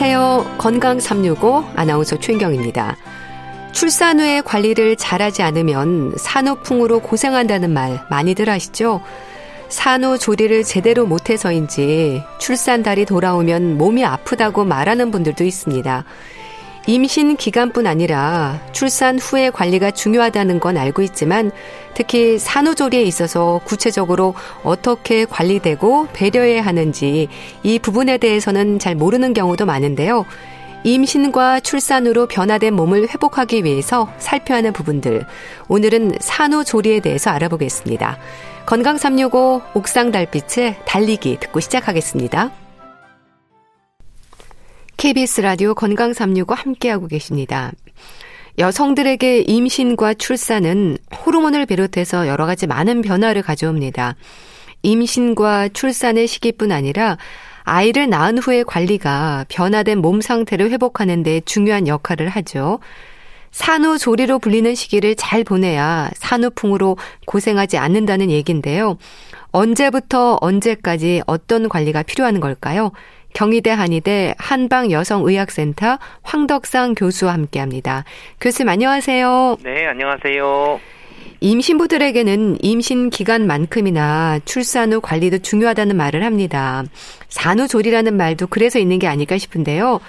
안녕하세요. 건강 365 아나운서 최인경입니다. 출산 후에 관리를 잘하지 않으면 산후풍으로 고생한다는 말 많이들 하시죠? 산후 조리를 제대로 못해서인지 출산달이 돌아오면 몸이 아프다고 말하는 분들도 있습니다. 임신 기간뿐 아니라 출산 후의 관리가 중요하다는 건 알고 있지만 특히 산후조리에 있어서 구체적으로 어떻게 관리되고 배려해야 하는지 이 부분에 대해서는 잘 모르는 경우도 많은데요. 임신과 출산으로 변화된 몸을 회복하기 위해서 살펴야 하는 부분들. 오늘은 산후조리에 대해서 알아보겠습니다. 건강 365 옥상 달빛의 달리기 듣고 시작하겠습니다. KBS 라디오 건강 365 함께하고 계십니다. 여성들에게 임신과 출산은 호르몬을 비롯해서 여러 가지 많은 변화를 가져옵니다. 임신과 출산의 시기뿐 아니라 아이를 낳은 후의 관리가 변화된 몸 상태를 회복하는 데 중요한 역할을 하죠. 산후조리로 불리는 시기를 잘 보내야 산후풍으로 고생하지 않는다는 얘기인데요. 언제부터 언제까지 어떤 관리가 필요한 걸까요? 경희대 한의대 한방여성의학센터 황덕상 교수와 함께 합니다. 교수님 안녕하세요. 네, 안녕하세요. 임신부들에게는 임신 기간만큼이나 출산 후 관리도 중요하다는 말을 합니다. 산후조리라는 말도 그래서 있는 게 아닐까 싶은데요.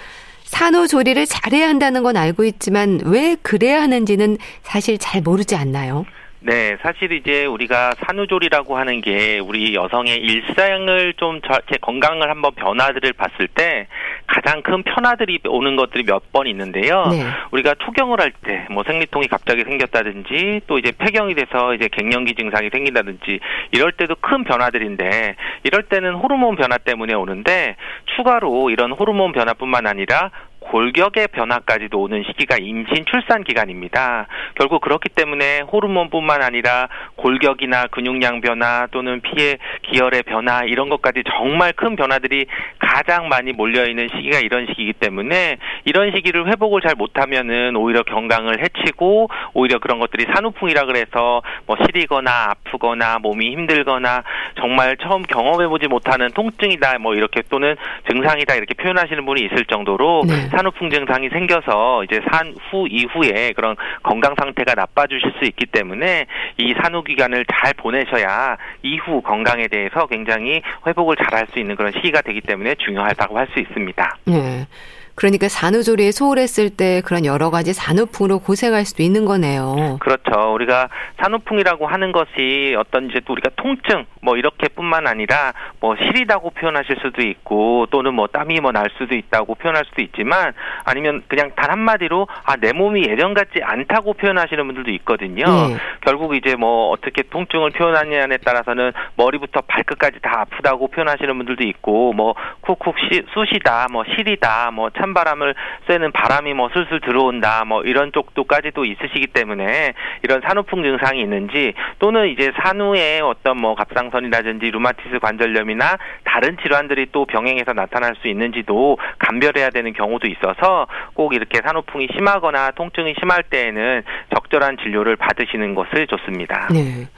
산후조리를 잘해야 한다는 건 알고 있지만 왜 그래야 하는지는 사실 잘 모르지 않나요? 네, 사실 이제 우리가 산후조리라고 하는 게 우리 여성의 일상을 좀 제 건강을 한번 변화들을 봤을 때 가장 큰 변화들이 오는 것들이 몇 번 있는데요. 네. 우리가 투경을 할 때 뭐 생리통이 갑자기 생겼다든지 또 이제 폐경이 돼서 이제 갱년기 증상이 생긴다든지 이럴 때도 큰 변화들인데 이럴 때는 호르몬 변화 때문에 오는데 추가로 이런 호르몬 변화뿐만 아니라 골격의 변화까지도 오는 시기가 임신 출산 기간입니다. 결국 그렇기 때문에 호르몬뿐만 아니라 골격이나 근육량 변화 또는 피의 기혈의 변화 이런 것까지 정말 큰 변화들이 가장 많이 몰려 있는 시기가 이런 시기이기 때문에 이런 시기를 회복을 잘 못하면은 오히려 건강을 해치고 오히려 그런 것들이 산후풍이라 그래서 뭐 시리거나 아프거나 몸이 힘들거나 정말 처음 경험해보지 못하는 통증이다 뭐 이렇게 또는 증상이다 이렇게 표현하시는 분이 있을 정도로 네. 산후풍 증상이 생겨서 이제 산후 이후에 그런 건강 상태가 나빠지실 수 있기 때문에 이 산후 기간을 잘 보내셔야 이후 건강에 대해서 굉장히 회복을 잘 할 수 있는 그런 시기가 되기 때문에 중요하다고 할 수 있습니다. 네. 그러니까 산후조리에 소홀했을 때 그런 여러 가지 산후풍으로 고생할 수도 있는 거네요. 그렇죠. 우리가 산후풍이라고 하는 것이 어떤 이제 또 우리가 통증 뭐 이렇게뿐만 아니라 뭐 시리다고 표현하실 수도 있고 또는 뭐 땀이 뭐 날 수도 있다고 표현할 수도 있지만 아니면 그냥 단 한마디로 아 내 몸이 예전 같지 않다고 표현하시는 분들도 있거든요. 네. 결국 이제 뭐 어떻게 통증을 표현하냐에 따라서는 머리부터 발끝까지 다 아프다고 표현하시는 분들도 있고 뭐 쿡쿡 시, 쑤시다 뭐 시리다 뭐찬 바람을 쐬는 바람이 뭐 슬슬 들어온다 뭐 이런 쪽도까지도 있으시기 때문에 이런 산후풍 증상이 있는지 또는 이제 산후에 어떤 뭐 갑상선이라든지 루마티스 관절염이나 다른 질환들이 또 병행해서 나타날 수 있는지도 감별해야 되는 경우도 있어서 꼭 이렇게 산후풍이 심하거나 통증이 심할 때에는 적절한 진료를 받으시는 것을 좋습니다. 네.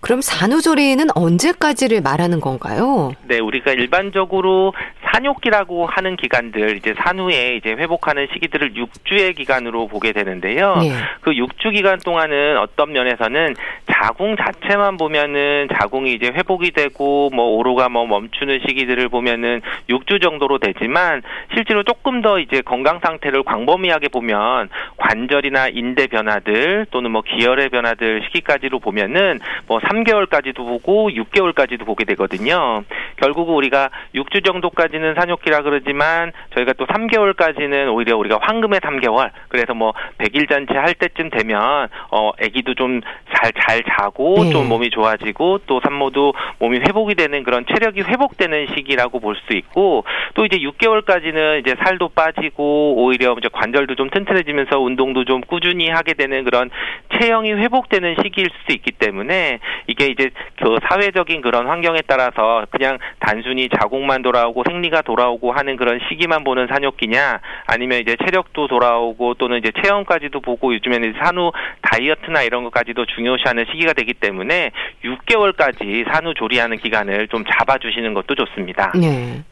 그럼 산후조리는 언제까지를 말하는 건가요? 네, 우리가 일반적으로 산욕기라고 하는 기간들 이제 산후에 이제 회복하는 시기들을 6주의 기간으로 보게 되는데요. 네. 그 6주 기간 동안은 어떤 면에서는 자궁 자체만 보면은 자궁이 이제 회복이 되고 뭐 오로가 뭐 멈추는 시기들을 보면은 6주 정도로 되지만 실제로 조금 더 이제 건강 상태를 광범위하게 보면 관절이나 인대 변화들 또는 뭐 기혈의 변화들 시기까지로 보면은 뭐 3개월까지도 보고 6개월까지도 보게 되거든요. 결국 우리가 6주 정도까지는 산욕기라 그러지만 저희가 또 3개월까지는 오히려 우리가 황금의 3개월 그래서 뭐 100일 잔치 할 때쯤 되면 어 아기도 좀잘잘 자고 네. 좀 몸이 좋아지고 또 산모도 몸이 회복이 되는 그런 체력이 회복되는 시기라고 볼 수 있고 또 이제 6개월까지는 이제 살도 빠지고 오히려 이제 관절도 좀 튼튼해지면서 운동도 좀 꾸준히 하게 되는 그런 체형이 회복되는 시기일 수 있기 때문에 이게 이제 그 사회적인 그런 환경에 따라서 그냥 단순히 자궁만 돌아오고 생리가 돌아오고 하는 그런 시기만 보는 산욕기냐 아니면 이제 체력도 돌아오고 또는 이제 체형까지도 보고 요즘에는 산후 다이어트나 이런 것까지도 중요시하는 시기가 되기 때문에 6개월까지 산후 조리하는 기간을 좀 잡아주시는 것도 좋습니다. 네.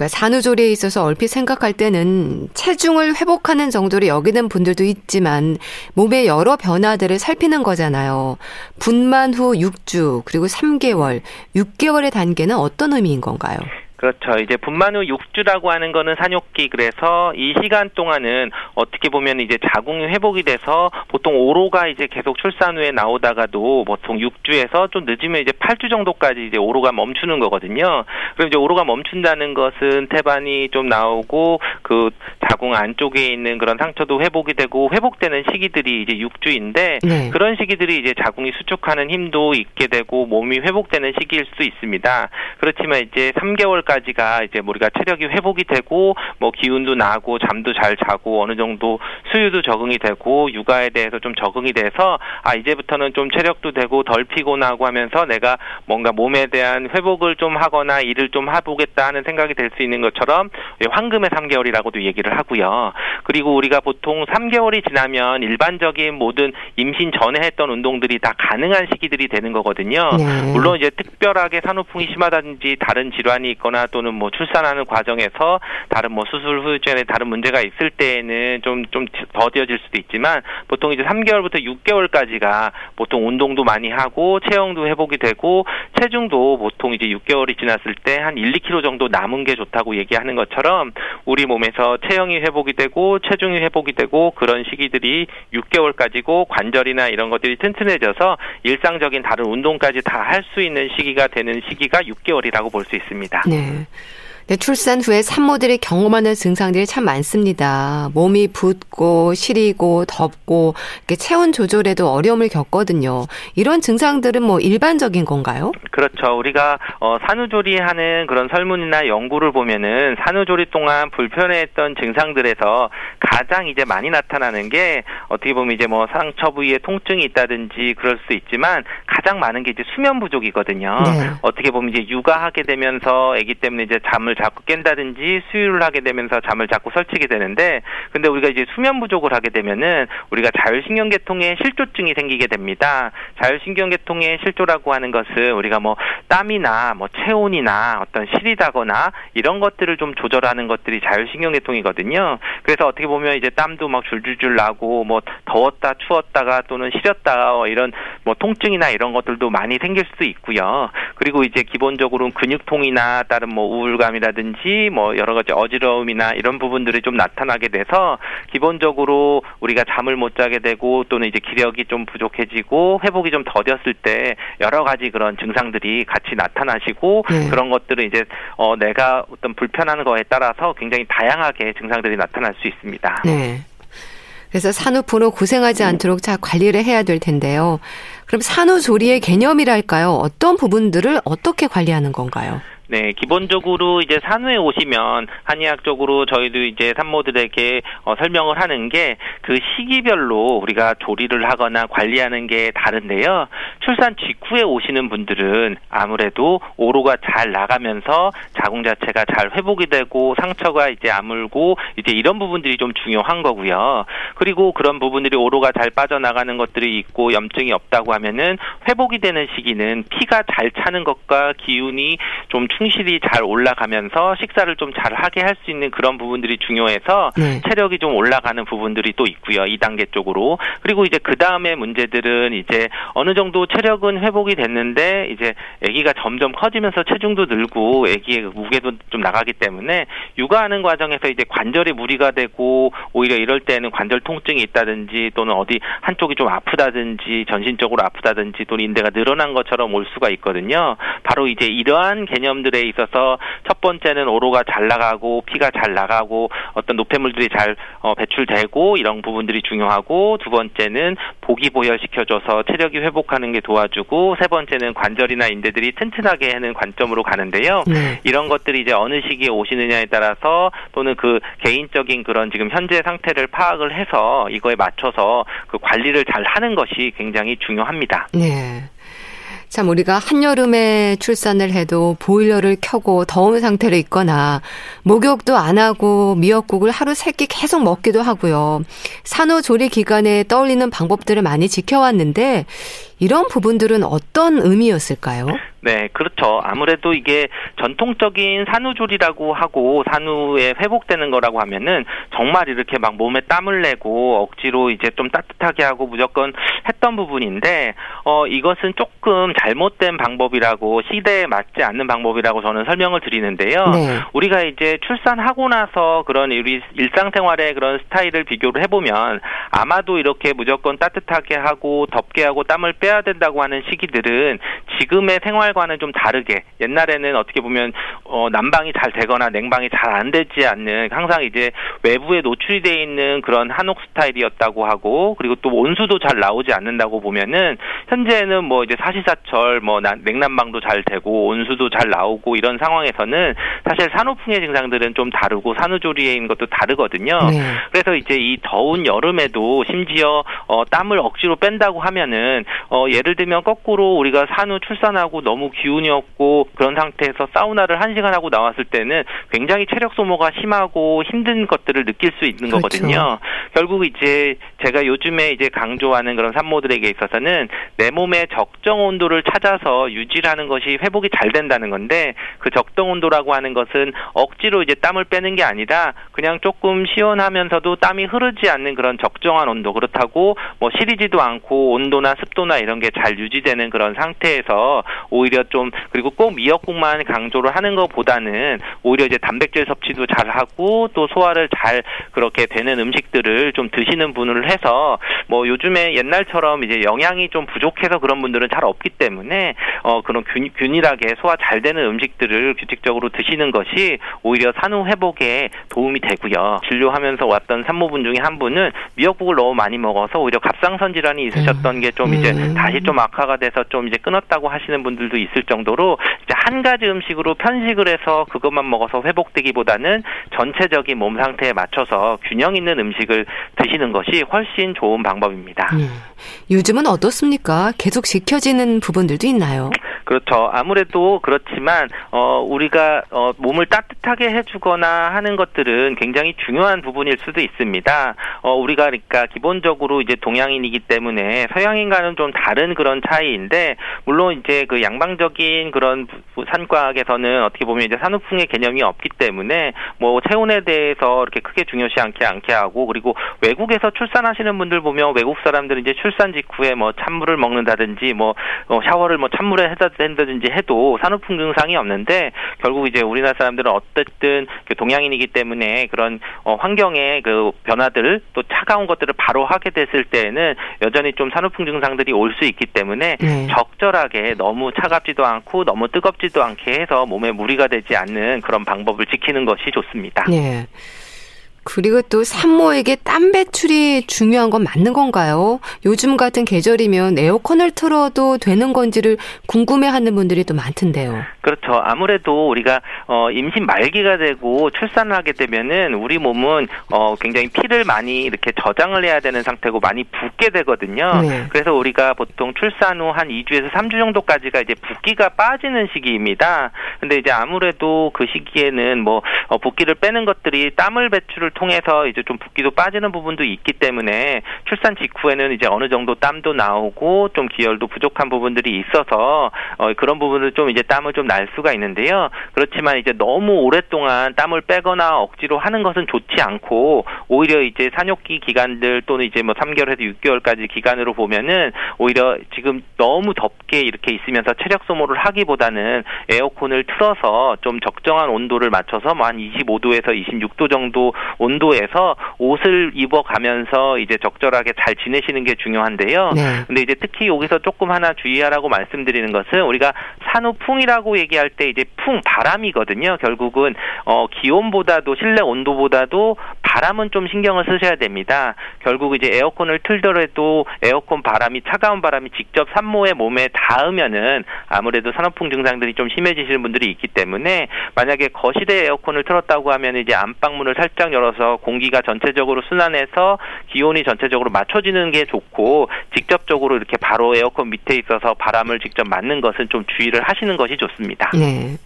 그러니까 산후조리에 있어서 얼핏 생각할 때는 체중을 회복하는 정도로 여기는 분들도 있지만 몸의 여러 변화들을 살피는 거잖아요. 분만 후 6주 그리고 3개월, 6개월의 단계는 어떤 의미인 건가요? 그렇죠. 이제 분만 후 6주라고 하는 거는 산욕기 그래서 이 시간 동안은 어떻게 보면 이제 자궁이 회복이 돼서 보통 오로가 이제 계속 출산 후에 나오다가도 보통 6주에서 좀 늦으면 이제 8주 정도까지 이제 오로가 멈추는 거거든요. 그럼 이제 오로가 멈춘다는 것은 태반이 좀 나오고 그 자궁 안쪽에 있는 그런 상처도 회복이 되고 회복되는 시기들이 이제 6주인데 네. 그런 시기들이 이제 자궁이 수축하는 힘도 있게 되고 몸이 회복되는 시기일 수 있습니다. 그렇지만 이제 3개월 까지가 이제 우리가 체력이 회복이 되고 뭐 기운도 나고 잠도 잘 자고 어느 정도 수유도 적응이 되고 육아에 대해서 좀 적응이 돼서 아 이제부터는 좀 체력도 되고 덜 피곤하고 하면서 내가 뭔가 몸에 대한 회복을 좀 하거나 일을 좀 해보겠다 하는 생각이 될 수 있는 것처럼 황금의 3개월이라고도 얘기를 하고요. 그리고 우리가 보통 3개월이 지나면 일반적인 모든 임신 전에 했던 운동들이 다 가능한 시기들이 되는 거거든요. 네. 물론 이제 특별하게 산후풍이 심하다든지 다른 질환이 있거나 있거나 또는 뭐 출산하는 과정에서 다른 뭐 수술 후유증에 다른 문제가 있을 때에는 좀 좀 더뎌질 수도 있지만 보통 이제 3개월부터 6개월까지가 보통 운동도 많이 하고 체형도 회복이 되고 체중도 보통 이제 6개월이 지났을 때 한 1, 2kg 정도 남은 게 좋다고 얘기하는 것처럼 우리 몸에서 체형이 회복이 되고 체중이 회복이 되고 그런 시기들이 6개월까지고 관절이나 이런 것들이 튼튼해져서 일상적인 다른 운동까지 다 할 수 있는 시기가 되는 시기가 6개월이라고 볼 수 있습니다. 네. weil 네. 출산 후에 산모들이 경험하는 증상들이 참 많습니다. 몸이 붓고 시리고 덥고 이렇게 체온 조절에도 어려움을 겪거든요. 이런 증상들은 뭐 일반적인 건가요? 그렇죠. 우리가 어, 산후조리하는 그런 설문이나 연구를 보면은 산후조리 동안 불편해했던 증상들에서 가장 이제 많이 나타나는 게 어떻게 보면 이제 뭐 상처 부위에 통증이 있다든지 그럴 수 있지만 가장 많은 게 이제 수면 부족이거든요. 네. 어떻게 보면 이제 육아하게 되면서 아기 때문에 이제 잠을 자꾸 깬다든지 수유를 하게 되면서 잠을 자꾸 설치게 되는데 근데 우리가 이제 수면 부족을 하게 되면은 우리가 자율신경계통에 실조증이 생기게 됩니다. 자율신경계통의 실조라고 하는 것은 우리가 뭐 땀이나 뭐 체온이나 어떤 시리다거나 이런 것들을 좀 조절하는 것들이 자율신경계통이거든요. 그래서 어떻게 보면 이제 땀도 막 줄줄줄 나고 뭐 더웠다 추웠다가 또는 시렸다 뭐 이런 뭐 통증이나 이런 것들도 많이 생길 수도 있고요. 그리고 이제 기본적으로는 근육통이나 다른 뭐 우울감이라 든지 뭐 여러 가지 어지러움이나 이런 부분들이 좀 나타나게 돼서 기본적으로 우리가 잠을 못 자게 되고 또는 이제 기력이 좀 부족해지고 회복이 좀 더뎠을 때 여러 가지 그런 증상들이 같이 나타나시고 네. 그런 것들은 이제 어 내가 어떤 불편한 거에 따라서 굉장히 다양하게 증상들이 나타날 수 있습니다. 네. 그래서 산후부로 고생하지 않도록 잘 관리를 해야 될 텐데요. 그럼 산후조리의 개념이랄까요? 어떤 부분들을 어떻게 관리하는 건가요? 네, 기본적으로 이제 산후에 오시면 한의학적으로 저희도 이제 산모들에게 어, 설명을 하는 게 그 시기별로 우리가 조리를 하거나 관리하는 게 다른데요. 출산 직후에 오시는 분들은 아무래도 오로가 잘 나가면서 자궁 자체가 잘 회복이 되고 상처가 이제 아물고 이제 이런 부분들이 좀 중요한 거고요. 그리고 그런 부분들이 오로가 잘 빠져나가는 것들이 있고 염증이 없다고 하면은 회복이 되는 시기는 피가 잘 차는 것과 기운이 좀 충실히 잘 올라가면서 식사를 좀 잘 하게 할 수 있는 그런 부분들이 중요해서 네. 체력이 좀 올라가는 부분들이 또 있고요. 2단계 쪽으로. 그리고 이제 그 다음에 문제들은 이제 어느 정도 체력은 회복이 됐는데 이제 아기가 점점 커지면서 체중도 늘고 아기의 무게도 좀 나가기 때문에 육아하는 과정에서 이제 관절이 무리가 되고 오히려 이럴 때는 관절 통증이 있다든지 또는 어디 한쪽이 좀 아프다든지 전신적으로 아프다든지 또는 인대가 늘어난 것처럼 올 수가 있거든요. 바로 이제 이러한 개념들 의데 있어서 첫 번째는 오로가 잘 나가고 피가 잘 나가고 어떤 노폐물들이 잘 어, 배출되고 이런 부분들이 중요하고 두 번째는 보기 보혈시켜줘서 체력이 회복하는 게 도와주고 세 번째는 관절이나 인대들이 튼튼하게 하는 관점으로 가는데요. 네. 이런 것들이 이제 어느 시기에 오시느냐에 따라서 또는 그 개인적인 그런 지금 현재 상태를 파악을 해서 이거에 맞춰서 그 관리를 잘 하는 것이 굉장히 중요합니다. 네. 참 우리가 한여름에 출산을 해도 보일러를 켜고 더운 상태로 있거나 목욕도 안 하고 미역국을 하루 세 끼 계속 먹기도 하고요. 산후조리 기간에 떠올리는 방법들을 많이 지켜왔는데 이런 부분들은 어떤 의미였을까요? 네, 그렇죠. 아무래도 이게 전통적인 산후조리라고 하고 산후에 회복되는 거라고 하면은 정말 이렇게 막 몸에 땀을 내고 억지로 이제 좀 따뜻하게 하고 무조건 했던 부분인데 어 이것은 조금 잘못된 방법이라고 시대에 맞지 않는 방법이라고 저는 설명을 드리는데요. 네. 우리가 이제 출산하고 나서 그런 우리 일상생활의 그런 스타일을 비교를 해보면 아마도 이렇게 무조건 따뜻하게 하고 덥게 하고 땀을 빼야 된다고 하는 시기들은 지금의 생활과는 좀 다르게 옛날에는 어떻게 보면 어 난방이 잘 되거나 냉방이 잘 안 되지 않는 항상 이제 외부에 노출이 돼 있는 그런 한옥 스타일이었다고 하고 그리고 또 온수도 잘 나오지 않는다고 보면은 현재는 뭐 이제 사시사철 뭐 냉난방도 잘 되고 온수도 잘 나오고 이런 상황에서는 사실 산후풍의 증상들은 좀 다르고 산후조리에 있는 것도 다르거든요. 네. 그래서 이제 이 더운 여름에도 심지어 어 땀을 억지로 뺀다고 하면은 어 예를 들면 거꾸로 우리가 산후 출산하고 너무 기운이 없고 그런 상태에서 사우나를 한 시간 하고 나왔을 때는 굉장히 체력 소모가 심하고 힘든 것들을 느낄 수 있는 그렇죠. 거거든요. 결국 이제 제가 요즘에 이제 강조하는 그런 산모들에게 있어서는 내 몸의 적정 온도를 찾아서 유지하는 것이 회복이 잘 된다는 건데 그 적정 온도라고 하는 것은 억지로 이제 땀을 빼는 게 아니라 그냥 조금 시원하면서도 땀이 흐르지 않는 그런 적정한 온도 그렇다고 뭐 시리지도 않고 온도나 습도나 이런 게 잘 유지되는 그런 상태에서 오히려 좀 그리고 꼭 미역국만 강조를 하는 것보다는 오히려 이제 단백질 섭취도 잘 하고 또 소화를 잘 그렇게 되는 음식들을 좀 드시는 분을 해서 뭐 요즘에 옛날처럼 이제 영양이 좀 부족해서 그런 분들은 잘 없기 때문에 어 그런 균, 균일하게 소화 잘 되는 음식들을 규칙적으로 드시는 것이 오히려 산후 회복에 도움이 되고요. 진료하면서 왔던 산모분 중에 한 분은 미역국을 너무 많이 먹어서 오히려 갑상선 질환이 있으셨던 게좀 이제 음. 다시 좀 악화가 돼서 좀 이제 끊었다고 하시는 분들도 있을 정도로 이제 한 가지 음식으로 편식을 해서 그것만 먹어서 회복되기보다는 전체적인 몸 상태에 맞춰서 균형 있는 음식을 드시는 것이 훨씬 좋은 방법입니다. 음. 요즘은 어떻습니까? 계속 지켜지는 부분들도 있나요? 그렇죠. 아무래도 그렇지만 어 우리가 어 몸을 따뜻하게 해주거나 하는 것들은 굉장히 중요한 부분일 수도 있습니다. 어 우리가 그러니까 기본적으로 이제 동양인이기 때문에 서양인과는 좀 다른 그런 차이인데 물론 이제 그 양방적인 그런 산과학에서는 어떻게 보면 이제 산후풍의 개념이 없기 때문에 뭐 체온에 대해서 이렇게 크게 중요시 않게 않게 하고 그리고 외국에서 출산하시는 분들 보면 외국 사람들은 이제 출산 직후에 뭐 찬물을 먹는다든지 뭐 어, 샤워를 뭐 찬물에 해다 된다든지 해도 산후풍 증상이 없는데 결국 이제 우리나라 사람들은 어쨌든 그 동양인이기 때문에 그런 어, 환경의 그 변화들 또 차가운 것들을 바로 하게 됐을 때에는 여전히 좀 산후풍 증상들이 올 수 있기 때문에 네. 적절하게 너무 차갑지도 않고 너무 뜨겁지도 않게 해서 몸에 무리가 되지 않는 그런 방법을 지키는 것이 좋습니다. 네. 그리고 또 산모에게 땀 배출이 중요한 건 맞는 건가요? 요즘 같은 계절이면 에어컨을 틀어도 되는 건지를 궁금해하는 분들이 또 많던데요. 그렇죠. 아무래도 우리가 어, 임신 말기가 되고 출산을 하게 되면은 우리 몸은 어, 굉장히 피를 많이 이렇게 저장을 해야 되는 상태고 많이 붓게 되거든요. 네. 그래서 우리가 보통 출산 후 한 2주에서 3주 정도까지가 이제 붓기가 빠지는 시기입니다. 근데 이제 아무래도 그 시기에는 뭐 어, 붓기를 빼는 것들이 땀을 배출을 통해서 이제 좀 붓기도 빠지는 부분도 있기 때문에 출산 직후에는 이제 어느 정도 땀도 나오고 좀 기혈도 부족한 부분들이 있어서 어, 그런 부분을 좀 이제 땀을 좀 날 수가 있는데요. 그렇지만 이제 너무 오랫동안 땀을 빼거나 억지로 하는 것은 좋지 않고 오히려 이제 산욕기 기간들 또는 이제 뭐 3개월에서 6개월까지 기간으로 보면은 오히려 지금 너무 덥게 이렇게 있으면서 체력 소모를 하기보다는 에어컨을 틀어서 좀 적정한 온도를 맞춰서 뭐 한 25도에서 26도 정도 온 온도에서 옷을 입어가면서 이제 적절하게 잘 지내시는 게 중요한데요. 네. 근데 이제 특히 여기서 조금 하나 주의하라고 말씀드리는 것은 우리가 산후풍이라고 얘기할 때 이제 풍 바람이거든요. 결국은 어 기온보다도 실내 온도보다도 바람은 좀 신경을 쓰셔야 됩니다. 결국 이제 에어컨을 틀더라도 에어컨 바람이 차가운 바람이 직접 산모의 몸에 닿으면은 아무래도 산후풍 증상들이 좀 심해지시는 분들이 있기 때문에 만약에 거실에 에어컨을 틀었다고 하면 이제 안방문을 살짝 열어 있어서 공기가 전체적으로 순환해서 기온이 전체적으로 맞춰지는 게 좋고 직접적으로 이렇게 바로 에어컨 밑에 있어서 바람을 직접 맞는 것은 좀 주의를 하시는 것이 좋습니다. 네.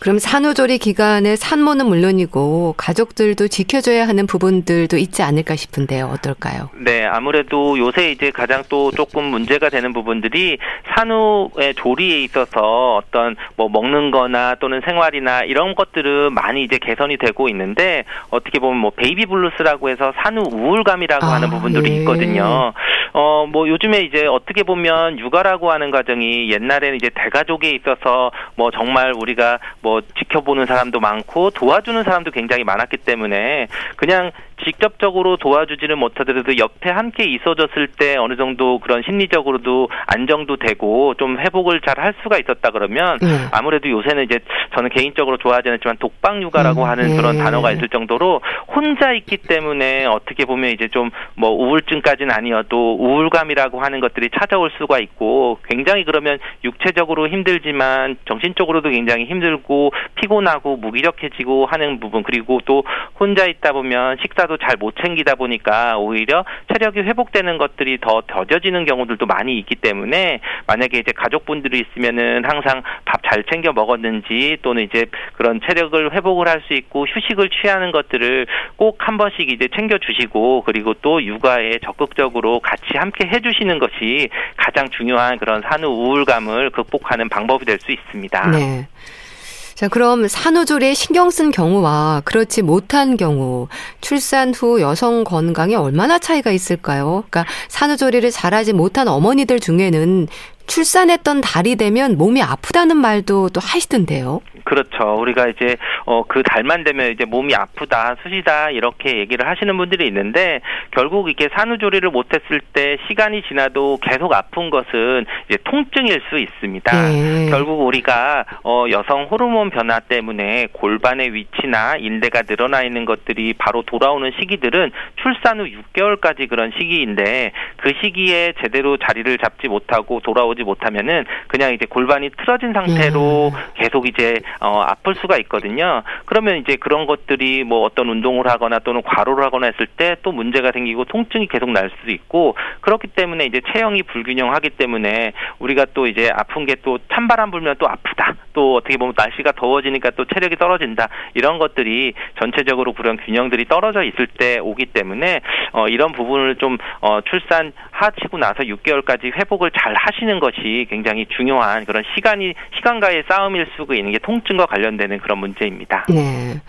그럼 산후조리 기간에 산모는 물론이고 가족들도 지켜줘야 하는 부분들도 있지 않을까 싶은데요. 어떨까요? 네, 아무래도 요새 이제 가장 또 조금 문제가 되는 부분들이 산후의 조리에 있어서 어떤 뭐 먹는 거나 또는 생활이나 이런 것들은 많이 이제 개선이 되고 있는데 어떻게 보면 뭐 baby blues라고 해서 산후 우울감이라고 아, 하는 부분들이 예. 있거든요. 어, 뭐 요즘에 이제 어떻게 보면 육아라고 하는 과정이 옛날에는 이제 대가족에 있어서 뭐 정말 우리가 뭐뭐 지켜보는 사람도 많고 도와주는 사람도 굉장히 많았기 때문에 그냥 직접적으로 도와주지는 못하더라도 옆에 함께 있어줬을 때 어느 정도 그런 심리적으로도 안정도 되고 좀 회복을 잘 할 수가 있었다 그러면 네. 아무래도 요새는 이제 저는 개인적으로 좋아하지 않지만 독방 육아라고 음, 하는 네. 그런 단어가 있을 정도로 혼자 있기 때문에 어떻게 보면 이제 좀 뭐 우울증까지는 아니어도 우울감이라고 하는 것들이 찾아올 수가 있고 굉장히 그러면 육체적으로 힘들지만 정신적으로도 굉장히 힘들고 피곤하고 무기력해지고 하는 부분 그리고 또 혼자 있다 보면 식사 식사도 잘 못 챙기다 보니까 오히려 체력이 회복되는 것들이 더 더뎌지는 경우들도 많이 있기 때문에 만약에 이제 가족분들이 있으면은 항상 밥 잘 챙겨 먹었는지 또는 이제 그런 체력을 회복을 할 수 있고 휴식을 취하는 것들을 꼭 한 번씩 이제 챙겨 주시고 그리고 또 육아에 적극적으로 같이 함께 해 주시는 것이 가장 중요한 그런 산후 우울감을 극복하는 방법이 될 수 있습니다. 네. 자, 그럼 산후조리에 신경 쓴 경우와 그렇지 못한 경우, 출산 후 여성 건강에 얼마나 차이가 있을까요? 그러니까 산후조리를 잘하지 못한 어머니들 중에는 출산했던 달이 되면 몸이 아프다는 말도 또 하시던데요. 그렇죠. 우리가 이제 어 그 달만 되면 이제 몸이 아프다, 수시다 이렇게 얘기를 하시는 분들이 있는데 결국 이게 산후조리를 못했을 때 시간이 지나도 계속 아픈 것은 이제 통증일 수 있습니다. 네. 결국 우리가 어 여성 호르몬 변화 때문에 골반의 위치나 인대가 늘어나 있는 것들이 바로 돌아오는 시기들은 출산 후 6개월까지 그런 시기인데 그 시기에 제대로 자리를 잡지 못하고 돌아오지 못하면은 그냥 이제 골반이 틀어진 상태로 음. 계속 이제 어, 아플 수가 있거든요. 그러면 이제 그런 것들이 뭐 어떤 운동을 하거나 또는 과로를 하거나 했을 때 또 문제가 생기고 통증이 계속 날 수도 있고 그렇기 때문에 이제 체형이 불균형하기 때문에 우리가 또 이제 아픈 게 또 찬바람 불면 또 아프다. 또 어떻게 보면 날씨가 더워지니까 또 체력이 떨어진다. 이런 것들이 전체적으로 그런 균형들이 떨어져 있을 때 오기 때문에 어, 이런 부분을 좀 어, 출산 하치고 나서 6개월까지 회복을 잘 하시는 것이 굉장히 중요한 그런 시간이 시간과의 싸움일 수가 있는 게 통 증과 관련되는 그런 문제입니다. 네.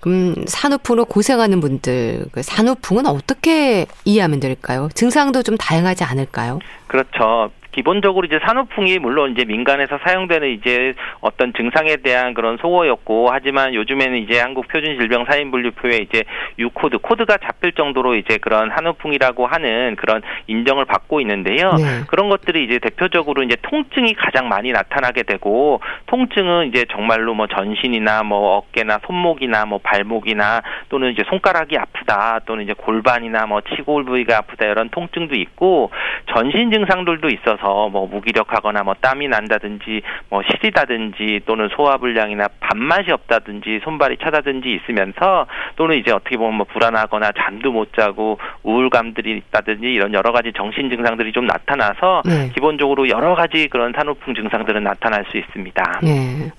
그럼 산후풍으로 고생하는 분들, 그 산후풍은 어떻게 이해하면 될까요? 증상도 좀 다양하지 않을까요? 그렇죠. 기본적으로 이제 산후풍이 물론 이제 민간에서 사용되는 이제 어떤 증상에 대한 그런 소거였고 하지만 요즘에는 이제 한국 표준 질병 사인 분류표에 이제 U 코드 코드가 잡힐 정도로 이제 그런 산후풍이라고 하는 그런 인정을 받고 있는데요. 네. 그런 것들이 이제 대표적으로 이제 통증이 가장 많이 나타나게 되고 통증은 이제 정말로 뭐 전신이나 뭐 어깨나 손목이나 뭐 발목이나 또는 이제 손가락이 아프다 또는 이제 골반이나 뭐 치골 부위가 아프다 이런 통증도 있고 전신 증상들도 있어서 있어서 뭐 무기력하거나 뭐 땀이 난다든지 뭐 시리다든지 또는 소화불량이나 밥맛이 없다든지 손발이 차다든지 있으면서 또는 이제 어떻게 보면 뭐 불안하거나 잠도 못 자고 우울감들이 있다든지 이런 여러 가지 정신 증상들이 좀 나타나서 네. 기본적으로 여러 가지 그런 산후풍 증상들은 나타날 수 있습니다. 네.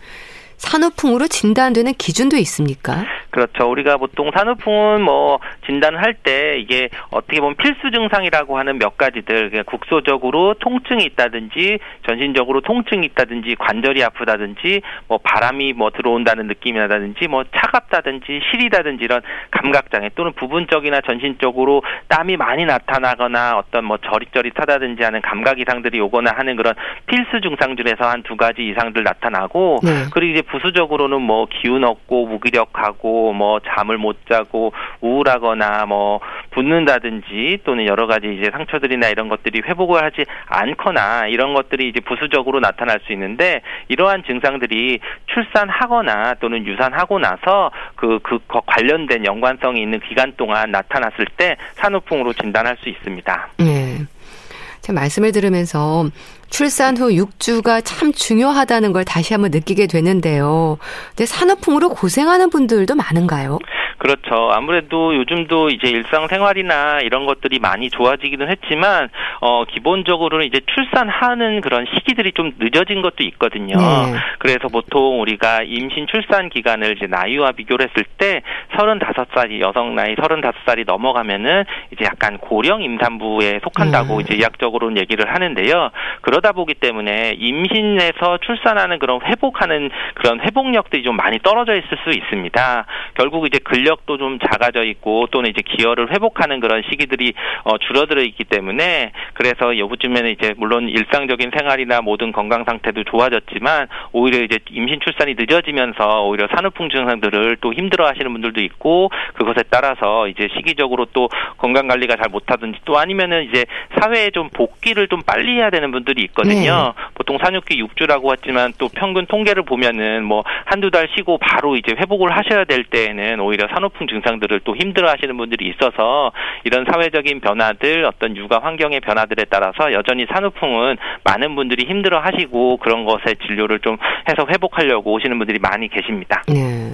산후풍으로 진단되는 기준도 있습니까? 그렇죠. 우리가 보통 산후풍은 뭐 진단을 할때 이게 어떻게 보면 필수 증상이라고 하는 몇 가지들 국소적으로 통증이 있다든지 전신적으로 통증이 있다든지 관절이 아프다든지 뭐 바람이 뭐 들어온다는 느낌이 나다든지 뭐 차갑다든지 시리다든지 이런 감각 장애 또는 부분적이나 전신적으로 땀이 많이 나타나거나 어떤 뭐 저릿저릿하다든지 하는 감각 이상들이 오거나 하는 그런 필수 증상 중에서 한 두 가지 이상들 나타나고 네. 그리고 이제 부수적으로는 뭐 기운 없고 무기력하고 뭐 잠을 못 자고 우울하거나 뭐 붓는다든지 또는 여러 가지 이제 상처들이나 이런 것들이 회복을 하지 않거나 이런 것들이 이제 부수적으로 나타날 수 있는데 이러한 증상들이 출산하거나 또는 유산하고 나서 그, 그 관련된 연관성이 있는 기간 동안 나타났을 때 산후풍으로 진단할 수 있습니다. 네. 제 말씀을 들으면서 출산 후 6주가 참 중요하다는 걸 다시 한번 느끼게 되는데요. 근데 산후풍으로 고생하는 분들도 많은가요? 그렇죠. 아무래도 요즘도 이제 일상생활이나 이런 것들이 많이 좋아지기는 했지만 어 기본적으로는 이제 출산하는 그런 시기들이 좀 늦어진 것도 있거든요. 네. 그래서 보통 우리가 임신 출산 기간을 이제 나이와 비교를 했을 때 35살이 여성 나이 35살이 넘어가면은 이제 약간 고령 임산부에 속한다고 네. 이제 의학적으로는 얘기를 하는데요. 그러다 보기 때문에 임신에서 출산하는 그런 회복하는 그런 회복력들이 좀 많이 떨어져 있을 수 있습니다. 결국 이제 근력도 좀 작아져 있고 또는 이제 기혈을 회복하는 그런 시기들이 어, 줄어들어 있기 때문에 그래서 여부쯤에는 이제 물론 일상적인 생활이나 모든 건강 상태도 좋아졌지만 오히려 이제 임신 출산이 늦어지면서 오히려 산후 풍 증상들을 또 힘들어하시는 분들도 있고 그것에 따라서 이제 시기적으로 또 건강 관리가 잘 못하든지 또 아니면은 이제 사회에 좀 복귀를 좀 빨리 해야 되는 분들이 있거든요. 네. 보통 산육기 6주라고 했지만 또 평균 통계를 보면은 뭐 한두 달 쉬고 바로 이제 회복을 하셔야 될 때에는 오히려 산후풍 증상들을 또 힘들어하시는 분들이 있어서 이런 사회적인 변화들 어떤 육아 환경의 변화 들에 따라서 여전히 산후풍은 많은 분들이 힘들어 하시고 그런 것에 진료를 좀 해서 회복하려고 오시는 분들이 많이 계십니다. 네.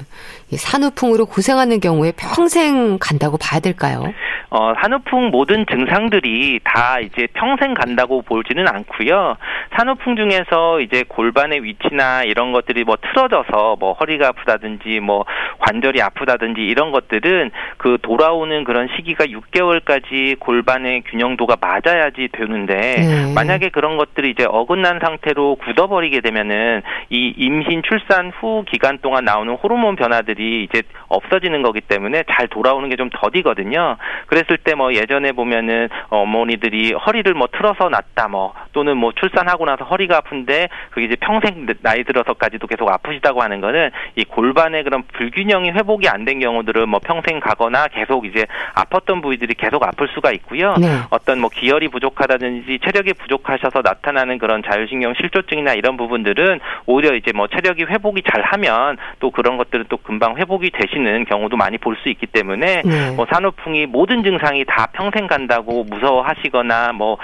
산후풍으로 고생하는 경우에 평생 간다고 봐야 될까요? 어, 산후풍 모든 증상들이 다 이제 평생 간다고 보지는 않고요. 산후풍 중에서 이제 골반의 위치나 이런 것들이 뭐 틀어져서 뭐 허리가 아프다든지 뭐 관절이 아프다든지 이런 것들은 그 돌아오는 그런 시기가 6개월까지 골반의 균형도가 맞아야 지 되는데 네. 만약에 그런 것들이 이제 어긋난 상태로 굳어버리게 되면은 이 임신 출산 후 기간 동안 나오는 호르몬 변화들이 이제 없어지는 거기 때문에 잘 돌아오는 게 좀 더디거든요. 그랬을 때 뭐 예전에 보면은 어머니들이 허리를 뭐 틀어서 났다 뭐 또는 뭐 출산하고 나서 허리가 아픈데 그게 이제 평생 나이 들어서까지도 계속 아프시다고 하는 거는 이 골반의 그런 불균형이 회복이 안 된 경우들은 뭐 평생 가거나 계속 이제 아팠던 부위들이 계속 아플 수가 있고요. 네. 어떤 뭐 기혈이 부족하다든지 체력이 부족하셔서 나타나는 그런 자율신경 실조증이나 이런 부분들은 오히려 이제 뭐 체력이 회복이 잘 하면 또 그런 것들은 또 금방 회복이 되시는 경우도 많이 볼 수 있기 때문에 네. 뭐 산후풍이 모든 증상이 다 평생 간다고 무서워하시거나 뭐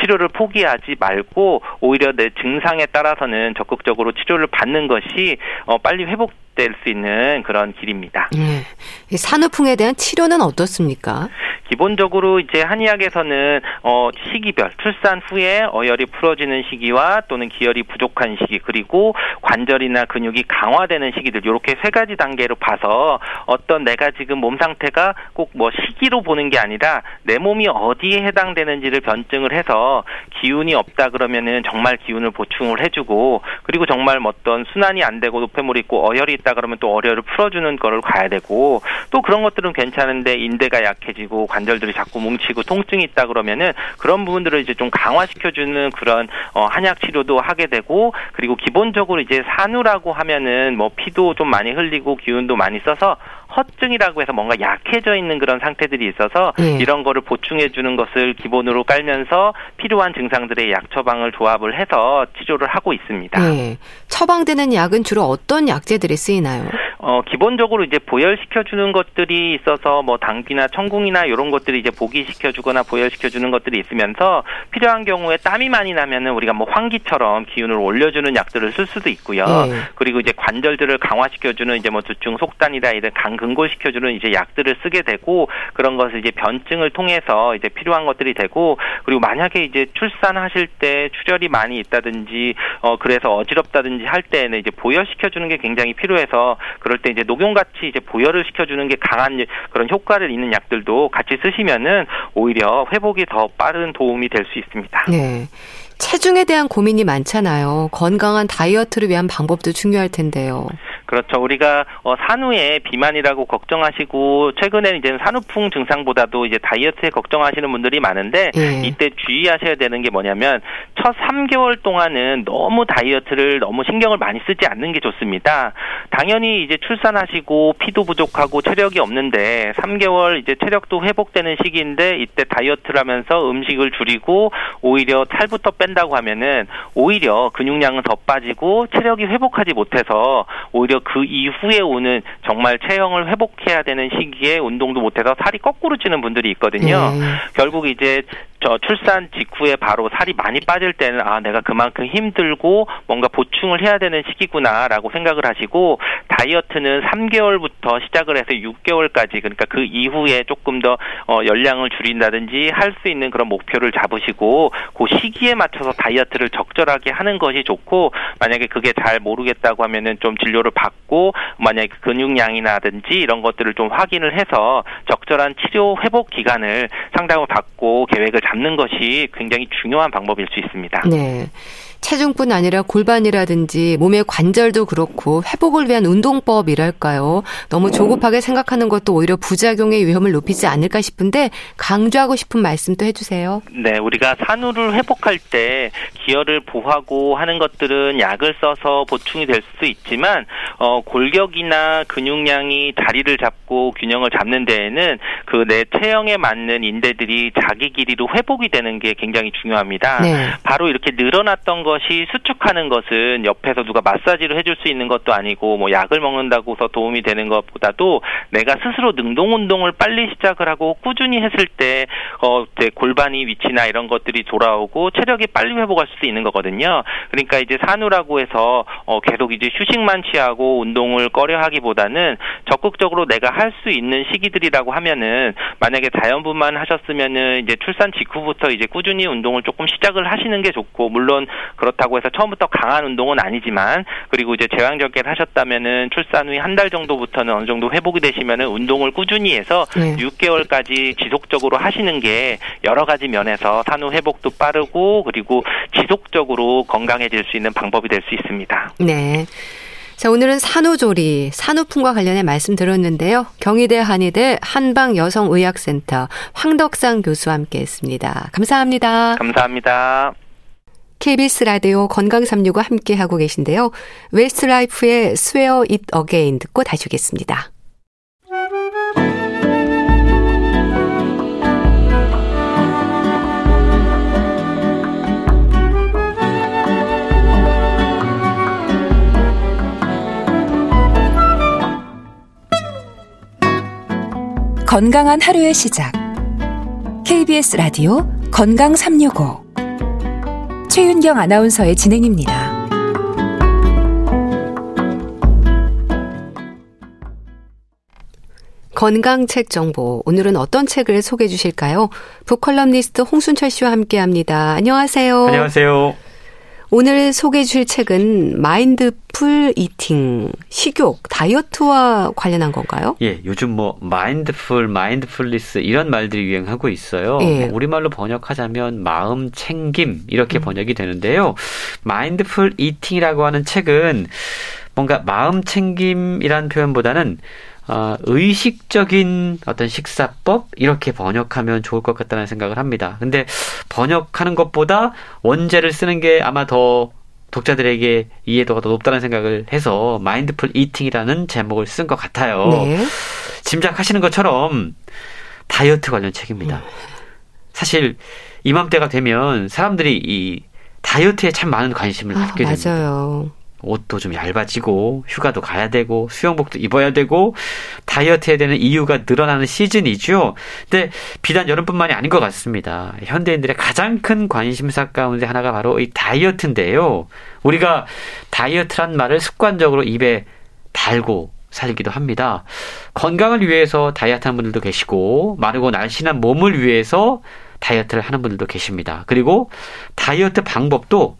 치료를 포기하지 말고 오히려 내 증상에 따라서는 적극적으로 치료를 받는 것이 어, 빨리 회복 될 수 있는 그런 길입니다. 네. 산후풍에 대한 치료는 어떻습니까? 기본적으로 이제 한의학에서는 어 시기별 출산 후에 어혈이 풀어지는 시기와 또는 기혈이 부족한 시기 그리고 관절이나 근육이 강화되는 시기들 이렇게 세 가지 단계로 봐서 어떤 내가 지금 몸 상태가 꼭 뭐 시기로 보는 게 아니라 내 몸이 어디에 해당되는지를 변증을 해서 기운이 없다 그러면은 정말 기운을 보충을 해주고 그리고 정말 어떤 순환이 안 되고 노폐물이 있고 어혈이 있다 그러면 또 어혈을 풀어주는 거를 가야 되고 또 그런 것들은 괜찮은데 인대가 약해지고 관절들이 자꾸 뭉치고 통증이 있다 그러면은 그런 부분들을 이제 좀 강화시켜주는 그런 어, 한약 치료도 하게 되고 그리고 기본적으로 이제 산후라고 하면은 뭐 피도 좀 많이 흘리고 기운도 많이 써서 허증이라고 해서 뭔가 약해져 있는 그런 상태들이 있어서 네. 이런 거를 보충해 주는 것을 기본으로 깔면서 필요한 증상들의 약 처방을 조합을 해서 치료를 하고 있습니다. 네. 처방되는 약은 주로 어떤 약재들이 쓰이나요? 어, 기본적으로 이제 보혈시켜 주는 것들이 있어서 뭐 당귀나 청궁이나 이런 것들이 이제 보기시켜 주거나 보혈시켜 주는 것들이 있으면서 필요한 경우에 땀이 많이 나면은 우리가 뭐 환기처럼 기운을 올려 주는 약들을 쓸 수도 있고요. 네. 그리고 이제 관절들을 강화시켜 주는 이제 뭐 두충 속단이다 이런 강근 골시켜 주는 이제 약들을 쓰게 되고 그런 것을 이제 변증을 통해서 이제 필요한 것들이 되고 그리고 만약에 이제 출산하실 때 출혈이 많이 있다든지 어 그래서 어지럽다든지 할 때는 이제 보혈시켜 주는 게 굉장히 필요해서 그럴 때 이제 녹용같이 이제 보혈을 시켜주는 게 강한 그런 효과를 있는 약들도 같이 쓰시면은 오히려 회복이 더 빠른 도움이 될 수 있습니다. 네. 체중에 대한 고민이 많잖아요. 건강한 다이어트를 위한 방법도 중요할 텐데요. 그렇죠. 우리가 어, 산후에 비만이라고 걱정하시고 최근에는 이제 산후풍 증상보다도 이제 다이어트에 걱정하시는 분들이 많은데 네. 이때 주의하셔야 되는 게 뭐냐면 첫 3개월 동안은 너무 다이어트를 너무 신경을 많이 쓰지 않는 게 좋습니다. 당연히 이제 출산하시고 피도 부족하고 체력이 없는데 3개월 이제 체력도 회복되는 시기인데 이때 다이어트를 하면서 음식을 줄이고 오히려 살부터 뺀다고 하면은 오히려 근육량은 더 빠지고 체력이 회복하지 못해서 오히려 오히려 그 이후에 오는 정말 체형을 회복해야 되는 시기에 운동도 못해서 살이 거꾸로 찌는 분들이 있거든요. 네. 결국 이제 저 출산 직후에 바로 살이 많이 빠질 때는 아 내가 그만큼 힘들고 뭔가 보충을 해야 되는 시기구나라고 생각을 하시고 다이어트는 3개월부터 시작을 해서 6개월까지 그러니까 그 이후에 조금 더 어, 열량을 줄인다든지 할 수 있는 그런 목표를 잡으시고 그 시기에 맞춰서 다이어트를 적절하게 하는 것이 좋고 만약에 그게 잘 모르겠다고 하면은 좀 진료를 받고 만약에 근육량이나든지 이런 것들을 좀 확인을 해서 적절한 치료 회복 기간을 상담을 받고 계획을 잡는 것이 굉장히 중요한 방법일 수 있습니다. 네. 체중뿐 아니라 골반이라든지 몸의 관절도 그렇고 회복을 위한 운동법이랄까요. 너무 조급하게 생각하는 것도 오히려 부작용의 위험을 높이지 않을까 싶은데 강조하고 싶은 말씀도 해주세요. 네, 우리가 산후를 회복할 때 기혈을 보하고 하는 것들은 약을 써서 보충이 될 수 있지만 어, 골격이나 근육량이 자리를 잡고 균형을 잡는 데에는 그 내 체형에 맞는 인대들이 자기 길이로 회복이 되는 게 굉장히 중요합니다. 네. 바로 이렇게 늘어났던 것이 수축하는 것은 옆에서 누가 마사지를 해줄 수 있는 것도 아니고 뭐 약을 먹는다고서 도움이 되는 것보다도 내가 스스로 능동 운동을 빨리 시작을 하고 꾸준히 했을 때 어, 이제 골반이 위치나 이런 것들이 돌아오고 체력이 빨리 회복할 수 있는 거거든요. 그러니까 이제 산후라고 해서 어, 계속 이제 휴식만 취하고 운동을 꺼려하기보다는 적극적으로 내가 할 수 있는 시기들이라고 하면은 만약에 자연분만 하셨으면은 이제 출산 직후부터 이제 꾸준히 운동을 조금 시작을 하시는 게 좋고 물론 그렇다고 해서 처음부터 강한 운동은 아니지만 그리고 이제 제왕절개를 하셨다면은 출산 후에 한 달 정도부터는 어느 정도 회복이 되시면은 운동을 꾸준히 해서 네. 6개월까지 지속적으로 하시는 게 여러 가지 면에서 산후 회복도 빠르고 그리고 지속적으로 건강해질 수 있는 방법이 될 수 있습니다. 네. 자, 오늘은 산후조리, 산후풍과 관련해 말씀 들었는데요. 경희대 한의대 한방여성의학센터 황덕상 교수와 함께 했습니다. 감사합니다. 감사합니다. KBS 라디오 건강 365 함께 하고 계신데요. Westlife의 Swear It Again 듣고 다시 오겠습니다. 건강한 하루의 시작. KBS 라디오 건강 365 최윤경 아나운서의 진행입니다. 건강책 정보. 오늘은 어떤 책을 소개해 주실까요? 북컬럼니스트 홍순철 씨와 함께 합니다. 안녕하세요. 안녕하세요. 오늘 소개해 주실 책은 마인드풀 이팅, 식욕, 다이어트와 관련한 건가요? 예, 요즘 뭐 mindful, mindfulness 이런 말들이 유행하고 있어요. 예. 뭐 우리말로 번역하자면 마음 챙김 이렇게 음. 번역이 되는데요. Mindful Eating이라고 하는 책은 뭔가 마음 챙김이란 표현보다는 어, 의식적인 어떤 식사법 이렇게 번역하면 좋을 것 같다는 생각을 합니다. 근데 번역하는 것보다 원제를 쓰는 게 아마 더 독자들에게 이해도가 더 높다는 생각을 해서 Mindful Eating이라는 제목을 쓴 것 같아요. 네. 짐작하시는 것처럼 다이어트 관련 책입니다. 사실 이맘때가 되면 사람들이 이 다이어트에 참 많은 관심을 아, 갖게 됩니다. 맞아요. 옷도 좀 얇아지고 휴가도 가야 되고 수영복도 입어야 되고 다이어트 해야 되는 이유가 늘어나는 시즌이죠. 근데 비단 여름뿐만이 아닌 것 같습니다. 현대인들의 가장 큰 관심사 가운데 하나가 바로 이 다이어트인데요. 우리가 다이어트란 말을 습관적으로 입에 달고 살기도 합니다. 건강을 위해서 다이어트 하는 분들도 계시고 마르고 날씬한 몸을 위해서 다이어트를 하는 분들도 계십니다. 그리고 다이어트 방법도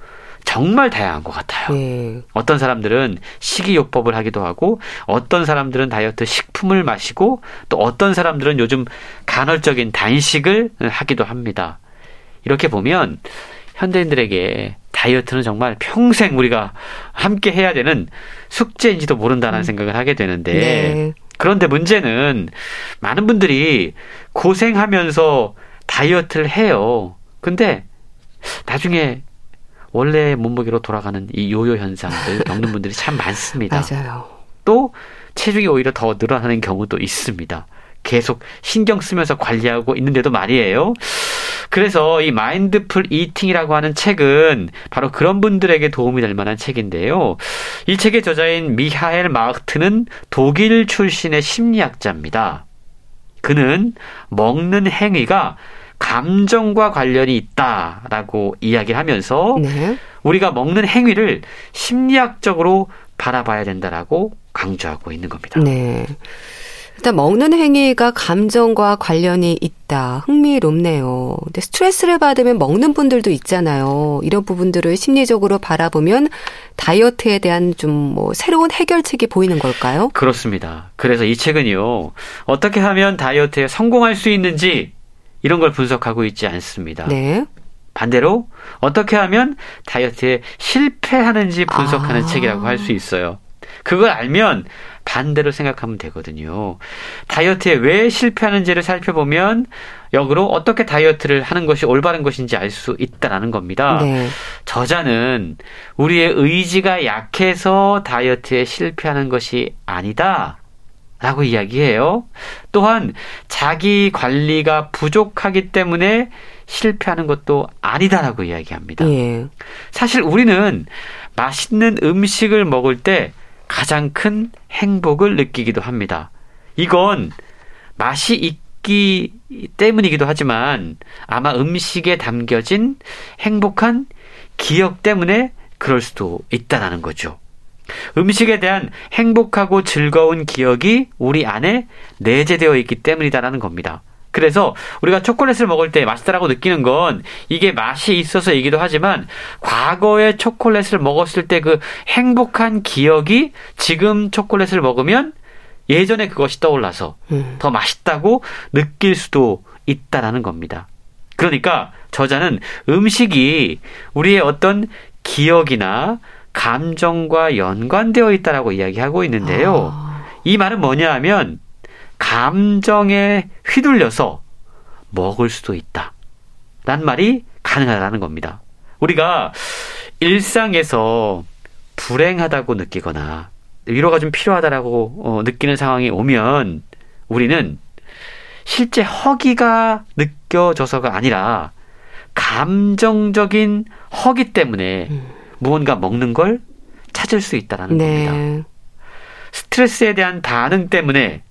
정말 다양한 것 같아요. 네. 어떤 사람들은 식이요법을 하기도 하고, 어떤 사람들은 다이어트 식품을 마시고, 또 어떤 사람들은 요즘 간헐적인 단식을 하기도 합니다. 이렇게 보면 현대인들에게 다이어트는 정말 평생 우리가 함께 해야 되는 숙제인지도 모른다는 음. 생각을 하게 되는데, 네. 그런데 문제는 많은 분들이 고생하면서 다이어트를 해요. 근데 나중에 원래 몸무게로 돌아가는 이 요요 현상들 겪는 분들이 참 많습니다. 맞아요. 또 체중이 오히려 더 늘어나는 경우도 있습니다. 계속 신경 쓰면서 관리하고 있는데도 말이에요. 그래서 이 마인드풀 이팅이라고 하는 책은 바로 그런 분들에게 도움이 될 만한 책인데요. 이 책의 저자인 미하엘 마흐트는 독일 출신의 심리학자입니다. 그는 먹는 행위가 감정과 관련이 있다라고 이야기를 하면서 네. 우리가 먹는 행위를 심리학적으로 바라봐야 된다라고 강조하고 있는 겁니다. 네. 일단 먹는 행위가 감정과 관련이 있다. 흥미롭네요. 근데 스트레스를 받으면 먹는 분들도 있잖아요. 이런 부분들을 심리적으로 바라보면 다이어트에 대한 좀 뭐 새로운 해결책이 보이는 걸까요? 그렇습니다. 그래서 이 책은요. 어떻게 하면 다이어트에 성공할 수 있는지 이런 걸 분석하고 있지 않습니다. 네. 반대로 어떻게 하면 다이어트에 실패하는지 분석하는 아. 책이라고 할 수 있어요. 그걸 알면 반대로 생각하면 되거든요. 다이어트에 왜 실패하는지를 살펴보면 역으로 어떻게 다이어트를 하는 것이 올바른 것인지 알 수 있다라는 겁니다. 네. 저자는 우리의 의지가 약해서 다이어트에 실패하는 것이 아니다. 라고 이야기해요. 또한 자기 관리가 부족하기 때문에 실패하는 것도 아니다라고 이야기합니다. 예. 사실 우리는 맛있는 음식을 먹을 때 가장 큰 행복을 느끼기도 합니다. 이건 맛이 있기 때문이기도 하지만 아마 음식에 담겨진 행복한 기억 때문에 그럴 수도 있다라는 거죠. 음식에 대한 행복하고 즐거운 기억이 우리 안에 내재되어 있기 때문이다라는 겁니다. 그래서 우리가 초콜릿을 먹을 때 맛있다라고 느끼는 건 이게 맛이 있어서이기도 하지만 과거에 초콜릿을 먹었을 때 그 행복한 기억이 지금 초콜릿을 먹으면 예전에 그것이 떠올라서 음. 더 맛있다고 느낄 수도 있다라는 겁니다. 그러니까 저자는 음식이 우리의 어떤 기억이나 감정과 연관되어 있다라고 이야기하고 있는데요. 아. 이 말은 뭐냐 하면 감정에 휘둘려서 먹을 수도 있다. 란 말이 가능하다는 겁니다. 우리가 일상에서 불행하다고 느끼거나 위로가 좀 필요하다라고 어, 느끼는 상황이 오면 우리는 실제 허기가 느껴져서가 아니라 감정적인 허기 때문에 음. 무언가 먹는 걸 찾을 수 있다라는 네. 겁니다. 스트레스에 대한 반응 때문에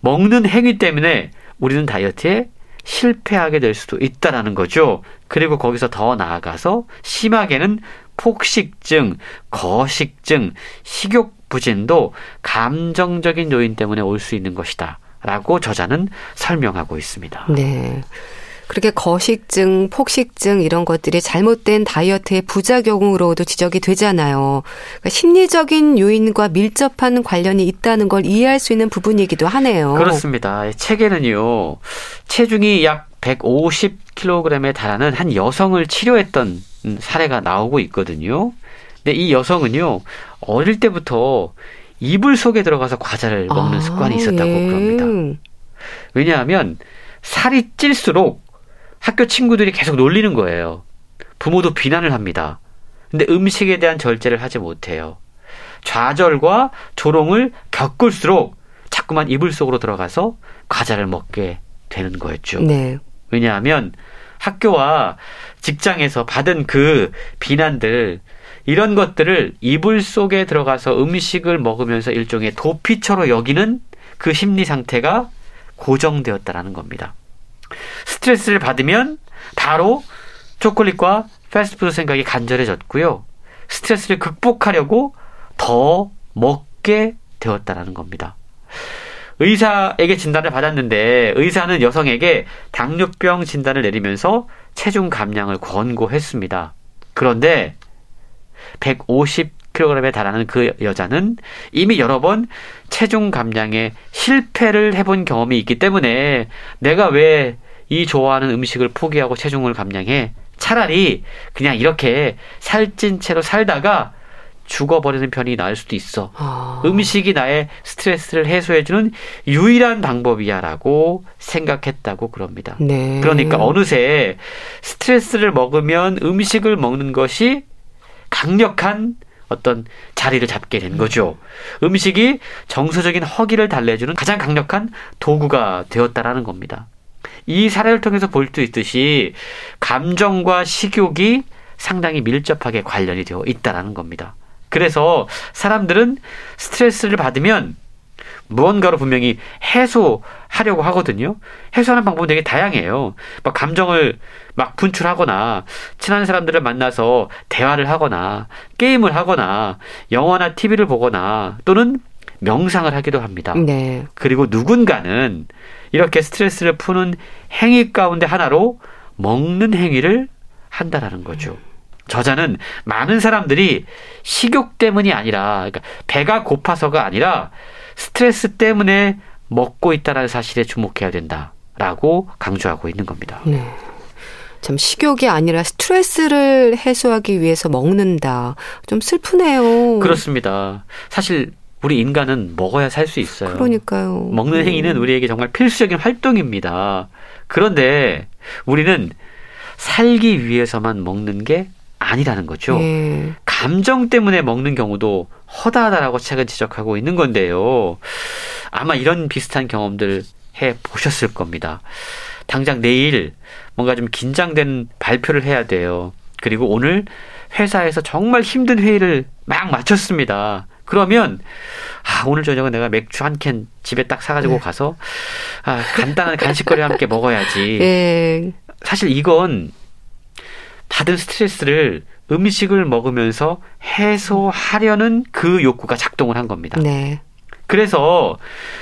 먹는 행위 때문에 우리는 다이어트에 실패하게 될 수도 있다라는 거죠. 그리고 거기서 더 나아가서 심하게는 폭식증, 거식증, 식욕 부진도 감정적인 요인 때문에 올 수 있는 것이다. 라고 저자는 설명하고 있습니다. 네. 그렇게 거식증, 폭식증 이런 것들이 잘못된 다이어트의 부작용으로도 지적이 되잖아요. 그러니까 심리적인 요인과 밀접한 관련이 있다는 걸 이해할 수 있는 부분이기도 하네요. 그렇습니다. 책에는요, 체중이 약 150kg에 달하는 한 여성을 치료했던 사례가 나오고 있거든요. 근데 이 여성은요, 어릴 때부터 이불 속에 들어가서 과자를 먹는 아, 습관이 있었다고 예. 그럽니다. 왜냐하면 살이 찔수록 학교 친구들이 계속 놀리는 거예요. 부모도 비난을 합니다. 근데 음식에 대한 절제를 하지 못해요. 좌절과 조롱을 겪을수록 자꾸만 이불 속으로 들어가서 과자를 먹게 되는 거였죠. 네. 왜냐하면 학교와 직장에서 받은 그 비난들 이런 것들을 이불 속에 들어가서 음식을 먹으면서 일종의 도피처로 여기는 그 심리 상태가 고정되었다라는 겁니다. 스트레스를 받으면 바로 초콜릿과 패스트푸드 생각이 간절해졌고요. 스트레스를 극복하려고 더 먹게 되었다라는 겁니다. 의사에게 진단을 받았는데 의사는 여성에게 당뇨병 진단을 내리면서 체중 감량을 권고했습니다. 그런데 150kg에 달하는 그 여자는 이미 여러 번 체중 감량에 실패를 해본 경험이 있기 때문에 내가 왜 이 좋아하는 음식을 포기하고 체중을 감량해 차라리 그냥 이렇게 살찐 채로 살다가 죽어버리는 편이 나을 수도 있어. 아... 음식이 나의 스트레스를 해소해주는 유일한 방법이야라고 생각했다고 그럽니다. 네. 그러니까 어느새 스트레스를 먹으면 음식을 먹는 것이 강력한 어떤 자리를 잡게 된 거죠. 음식이 정서적인 허기를 달래주는 가장 강력한 도구가 되었다라는 겁니다. 이 사례를 통해서 볼 수 있듯이 감정과 식욕이 상당히 밀접하게 관련이 되어 있다라는 겁니다. 그래서 사람들은 스트레스를 받으면 무언가로 분명히 해소하려고 하거든요. 해소하는 방법은 되게 다양해요. 막 감정을 막 분출하거나 친한 사람들을 만나서 대화를 하거나 게임을 하거나 영화나 TV를 보거나 또는 명상을 하기도 합니다. 네. 그리고 누군가는 이렇게 스트레스를 푸는 행위 가운데 하나로 먹는 행위를 한다라는 거죠. 저자는 많은 사람들이 식욕 때문이 아니라 그러니까 배가 고파서가 아니라 스트레스 때문에 먹고 있다는 사실에 주목해야 된다라고 강조하고 있는 겁니다. 네. 참 식욕이 아니라 스트레스를 해소하기 위해서 먹는다. 좀 슬프네요. 그렇습니다. 사실 우리 인간은 먹어야 살 수 있어요. 그러니까요. 먹는 음. 행위는 우리에게 정말 필수적인 활동입니다. 그런데 우리는 살기 위해서만 먹는 게 아니라는 거죠. 예. 감정 때문에 먹는 경우도 허다하다라고 책은 지적하고 있는 건데요. 아마 이런 비슷한 경험들 해 보셨을 겁니다. 당장 내일 뭔가 좀 긴장된 발표를 해야 돼요. 그리고 오늘 회사에서 정말 힘든 회의를 막 마쳤습니다. 그러면 아, 오늘 저녁은 내가 맥주 한 캔 집에 딱 사가지고 네. 가서 아, 간단한 간식거리와 함께 먹어야지. 네. 사실 이건 받은 스트레스를 음식을 먹으면서 해소하려는 그 욕구가 작동을 한 겁니다. 네. 그래서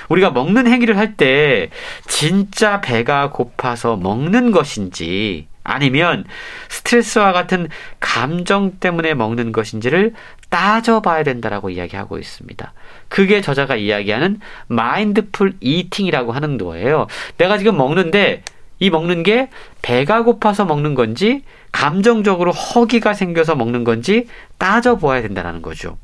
우리가 먹는 행위를 할 때 진짜 배가 고파서 먹는 것인지 아니면 스트레스와 같은 감정 때문에 먹는 것인지를 따져봐야 된다라고 이야기하고 있습니다. 그게 저자가 이야기하는 마인드풀 이팅이라고 하는 거예요. 내가 지금 먹는데 이 먹는 게 배가 고파서 먹는 건지 감정적으로 허기가 생겨서 먹는 건지 따져보아야 된다는 거죠.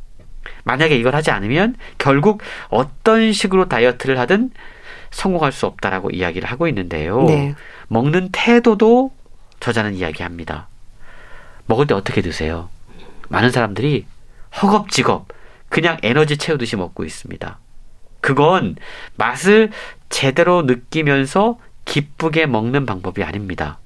만약에 이걸 하지 않으면 결국 어떤 식으로 다이어트를 하든 성공할 수 없다라고 이야기를 하고 있는데요. 네. 먹는 태도도 저자는 이야기합니다. 먹을 때 어떻게 드세요? 많은 사람들이 허겁지겁 그냥 에너지 채우듯이 먹고 있습니다. 그건 맛을 제대로 느끼면서 기쁘게 먹는 방법이 아닙니다.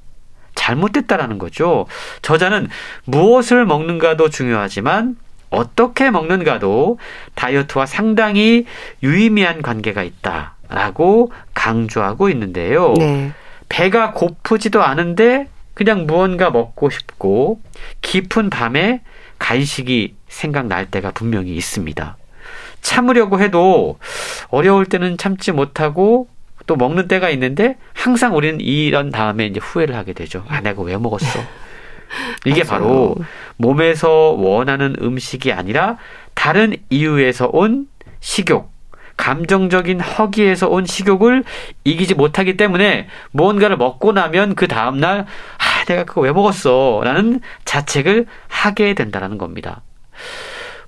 잘못됐다라는 거죠. 저자는 무엇을 먹는가도 중요하지만 어떻게 먹는가도 다이어트와 상당히 유의미한 관계가 있다라고 강조하고 있는데요. 네. 배가 고프지도 않은데 그냥 무언가 먹고 싶고 깊은 밤에 간식이 생각날 때가 분명히 있습니다. 참으려고 해도 어려울 때는 참지 못하고 또 먹는 때가 있는데 항상 우리는 이런 다음에 이제 후회를 하게 되죠. 아, 내가 왜 먹었어? 이게 바로 몸에서 원하는 음식이 아니라 다른 이유에서 온 식욕, 감정적인 허기에서 온 식욕을 이기지 못하기 때문에 무언가를 먹고 나면 그 다음날, 아, 내가 그거 왜 먹었어? 라는 자책을 하게 된다는 겁니다.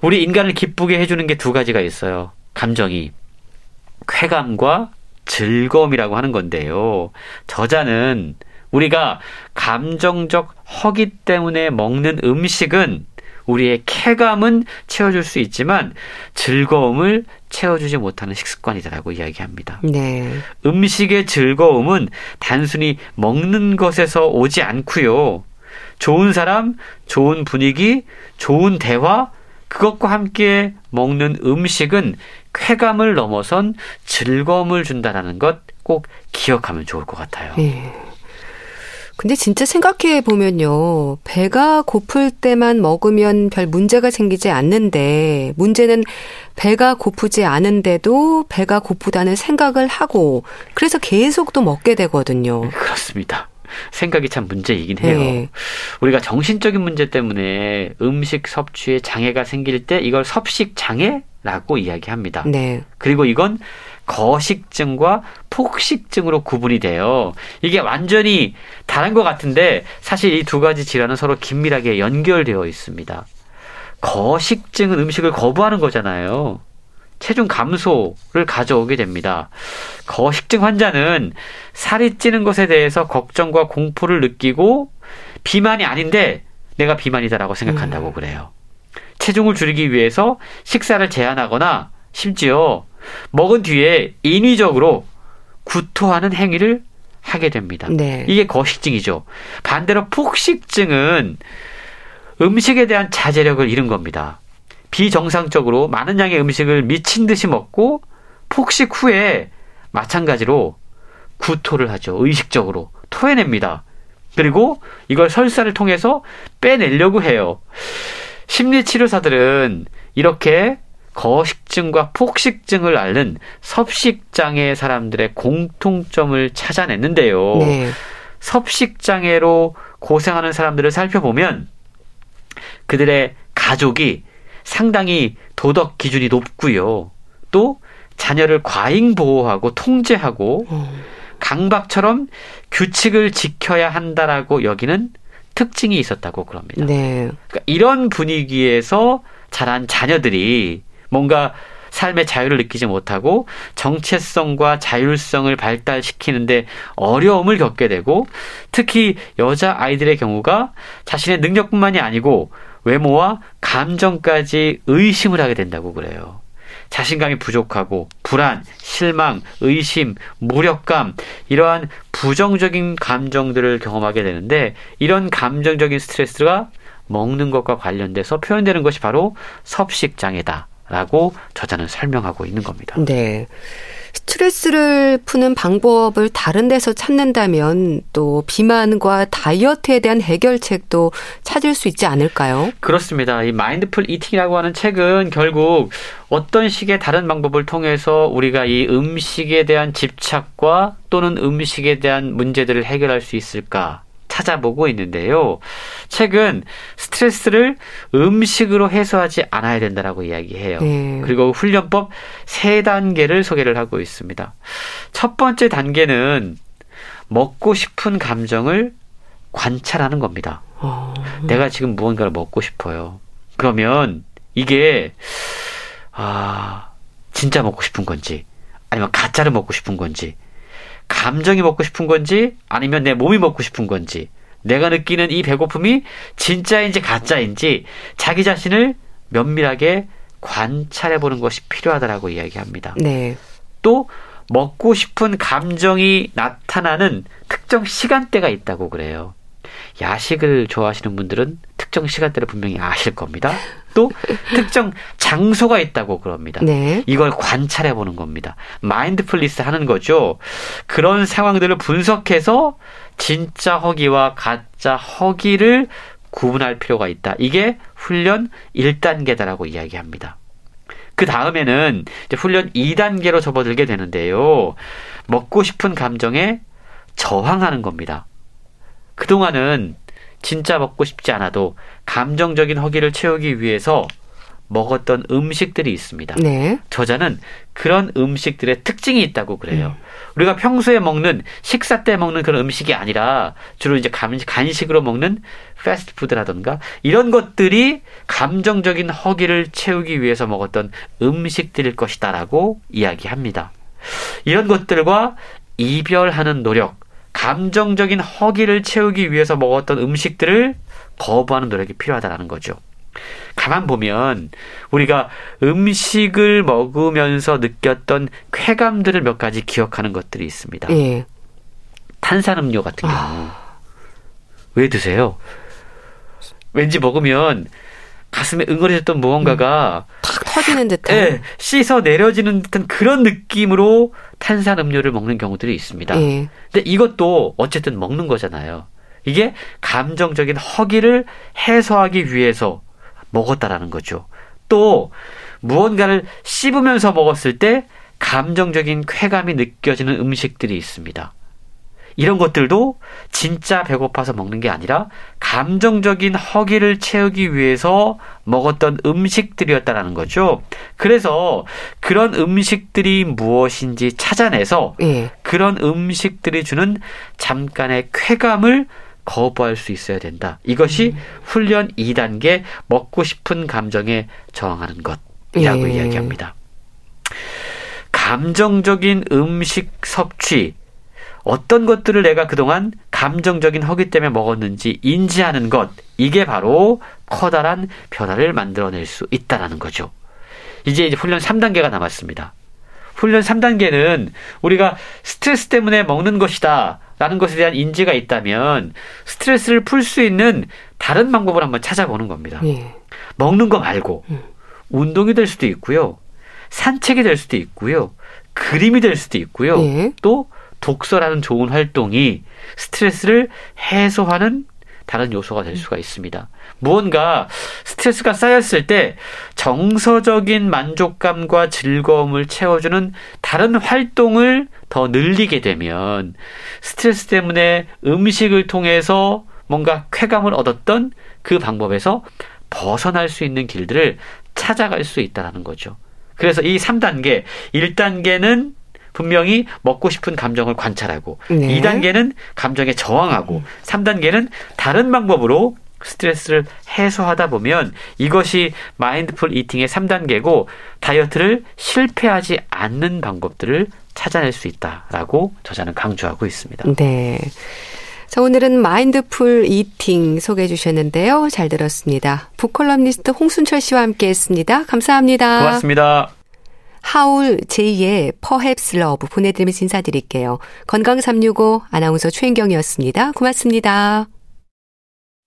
우리 인간을 기쁘게 해주는 게 두 가지가 있어요. 감정이. 쾌감과 즐거움이라고 하는 건데요. 저자는 우리가 감정적 허기 때문에 먹는 음식은 우리의 쾌감은 채워줄 수 있지만 즐거움을 채워주지 못하는 식습관이다라고 이야기합니다. 네. 음식의 즐거움은 단순히 먹는 것에서 오지 않고요. 좋은 사람, 좋은 분위기, 좋은 대화, 그것과 함께 먹는 음식은 쾌감을 넘어선 즐거움을 준다라는 것 꼭 기억하면 좋을 것 같아요. 네. 근데 진짜 생각해 보면요. 배가 고플 때만 먹으면 별 문제가 생기지 않는데 문제는 배가 고프지 않은데도 배가 고프다는 생각을 하고 그래서 계속 또 먹게 되거든요. 그렇습니다. 생각이 참 문제이긴 해요. 네. 우리가 정신적인 문제 때문에 음식 섭취에 장애가 생길 때 이걸 섭식 장애라고 이야기합니다. 네. 그리고 이건 거식증과 폭식증으로 구분이 돼요. 이게 완전히 다른 것 같은데 사실 이 두 가지 질환은 서로 긴밀하게 연결되어 있습니다. 거식증은 음식을 거부하는 거잖아요. 체중 감소를 가져오게 됩니다. 거식증 환자는 살이 찌는 것에 대해서 걱정과 공포를 느끼고 비만이 아닌데 내가 비만이다라고 생각한다고 음. 그래요. 체중을 줄이기 위해서 식사를 제한하거나 심지어 먹은 뒤에 인위적으로 구토하는 행위를 하게 됩니다. 네. 이게 거식증이죠. 반대로 폭식증은 음식에 대한 자제력을 잃은 겁니다. 비정상적으로 많은 양의 음식을 미친 듯이 먹고 폭식 후에 마찬가지로 구토를 하죠. 의식적으로 토해냅니다. 그리고 이걸 설사를 통해서 빼내려고 해요. 심리치료사들은 이렇게 거식증과 폭식증을 앓는 섭식장애 사람들의 공통점을 찾아냈는데요. 네. 섭식장애로 고생하는 사람들을 살펴보면 그들의 가족이 상당히 도덕 기준이 높고요. 또 자녀를 과잉 보호하고 통제하고 음. 강박처럼 규칙을 지켜야 한다라고 여기는 특징이 있었다고 그럽니다. 네. 그러니까 이런 분위기에서 자란 자녀들이 뭔가 삶의 자유를 느끼지 못하고 정체성과 자율성을 발달시키는데 어려움을 겪게 되고 특히 여자 아이들의 경우가 자신의 능력뿐만이 아니고 외모와 감정까지 의심을 하게 된다고 그래요. 자신감이 부족하고 불안, 실망, 의심, 무력감 이러한 부정적인 감정들을 경험하게 되는데 이런 감정적인 스트레스가 먹는 것과 관련돼서 표현되는 것이 바로 섭식 장애다 라고 저자는 설명하고 있는 겁니다. 네. 스트레스를 푸는 방법을 다른 데서 찾는다면 또 비만과 다이어트에 대한 해결책도 찾을 수 있지 않을까요? 그렇습니다. 이 마인드풀 이팅이라고 하는 책은 결국 어떤 식의 다른 방법을 통해서 우리가 이 음식에 대한 집착과 또는 음식에 대한 문제들을 해결할 수 있을까? 찾아보고 있는데요. 책은 스트레스를 음식으로 해소하지 않아야 된다라고 이야기해요. 네. 그리고 훈련법 세 단계를 소개를 하고 있습니다. 첫 번째 단계는 먹고 싶은 감정을 관찰하는 겁니다. 어. 내가 지금 무언가를 먹고 싶어요. 그러면 이게 아 진짜 먹고 싶은 건지 아니면 가짜를 먹고 싶은 건지 감정이 먹고 싶은 건지 아니면 내 몸이 먹고 싶은 건지 내가 느끼는 이 배고픔이 진짜인지 가짜인지 자기 자신을 면밀하게 관찰해 보는 것이 필요하다라고 이야기합니다. 네. 또 먹고 싶은 감정이 나타나는 특정 시간대가 있다고 그래요. 야식을 좋아하시는 분들은 특정 시간대를 분명히 아실 겁니다. 또 특정 장소가 있다고 그럽니다. 네. 이걸 관찰해 보는 겁니다. 마인드풀리스 하는 거죠. 그런 상황들을 분석해서 진짜 허기와 가짜 허기를 구분할 필요가 있다. 이게 훈련 1단계다라고 이야기합니다. 그 다음에는 훈련 2단계로 접어들게 되는데요. 먹고 싶은 감정에 저항하는 겁니다. 그동안은 진짜 먹고 싶지 않아도 감정적인 허기를 채우기 위해서 먹었던 음식들이 있습니다. 네. 저자는 그런 음식들의 특징이 있다고 그래요. 음. 우리가 평소에 먹는 식사 때 먹는 그런 음식이 아니라 주로 이제 간식으로 먹는 패스트푸드라던가 이런 것들이 감정적인 허기를 채우기 위해서 먹었던 음식들일 것이다라고 이야기합니다. 이런 것들과 이별하는 노력, 감정적인 허기를 채우기 위해서 먹었던 음식들을 거부하는 노력이 필요하다는 거죠. 가만 보면 우리가 음식을 먹으면서 느꼈던 쾌감들을 몇 가지 기억하는 것들이 있습니다. 예. 탄산음료 같은 경우 아. 왜 드세요? 왠지 먹으면 가슴에 응어리졌던 무언가가 음, 탁 터지는 듯한 예, 씻어 내려지는 듯한 그런 느낌으로 탄산 음료를 먹는 경우들이 있습니다. 예. 근데 이것도 어쨌든 먹는 거잖아요. 이게 감정적인 허기를 해소하기 위해서 먹었다라는 거죠. 또 무언가를 씹으면서 먹었을 때 감정적인 쾌감이 느껴지는 음식들이 있습니다. 이런 것들도 진짜 배고파서 먹는 게 아니라 감정적인 허기를 채우기 위해서 먹었던 음식들이었다라는 거죠. 그래서 그런 음식들이 무엇인지 찾아내서 예. 그런 음식들이 주는 잠깐의 쾌감을 거부할 수 있어야 된다. 이것이 음. 훈련 2단계 먹고 싶은 감정에 저항하는 것이라고 예. 이야기합니다. 감정적인 음식 섭취, 어떤 것들을 내가 그동안 감정적인 허기 때문에 먹었는지 인지하는 것, 이게 바로 커다란 변화를 만들어낼 수 있다라는 거죠. 이제 이제 훈련 3단계가 남았습니다. 훈련 3단계는 우리가 스트레스 때문에 먹는 것이다. 라는 것에 대한 인지가 있다면 스트레스를 풀 수 있는 다른 방법을 한번 찾아보는 겁니다. 예. 먹는 거 말고 음. 운동이 될 수도 있고요. 산책이 될 수도 있고요. 그림이 될 수도 있고요. 네. 또 독서라는 좋은 활동이 스트레스를 해소하는 다른 요소가 될 수가 있습니다. 무언가 스트레스가 쌓였을 때 정서적인 만족감과 즐거움을 채워주는 다른 활동을 더 늘리게 되면 스트레스 때문에 음식을 통해서 뭔가 쾌감을 얻었던 그 방법에서 벗어날 수 있는 길들을 찾아갈 수 있다는 거죠. 그래서 이 3단계, 1단계는 분명히 먹고 싶은 감정을 관찰하고 네. 2단계는 감정에 저항하고 3단계는 다른 방법으로 스트레스를 해소하다 보면 이것이 Mindful Eating의 3단계고 다이어트를 실패하지 않는 방법들을 찾아낼 수 있다라고 저자는 강조하고 있습니다. 네. 자, 오늘은 Mindful Eating 소개해 주셨는데요. 잘 들었습니다. 북칼럼니스트 홍순철 씨와 함께 했습니다. 감사합니다. 고맙습니다. 하울, 제이의 Perhaps Love 보내드리면서 인사드릴게요. 건강365 아나운서 최인경이었습니다. 고맙습니다.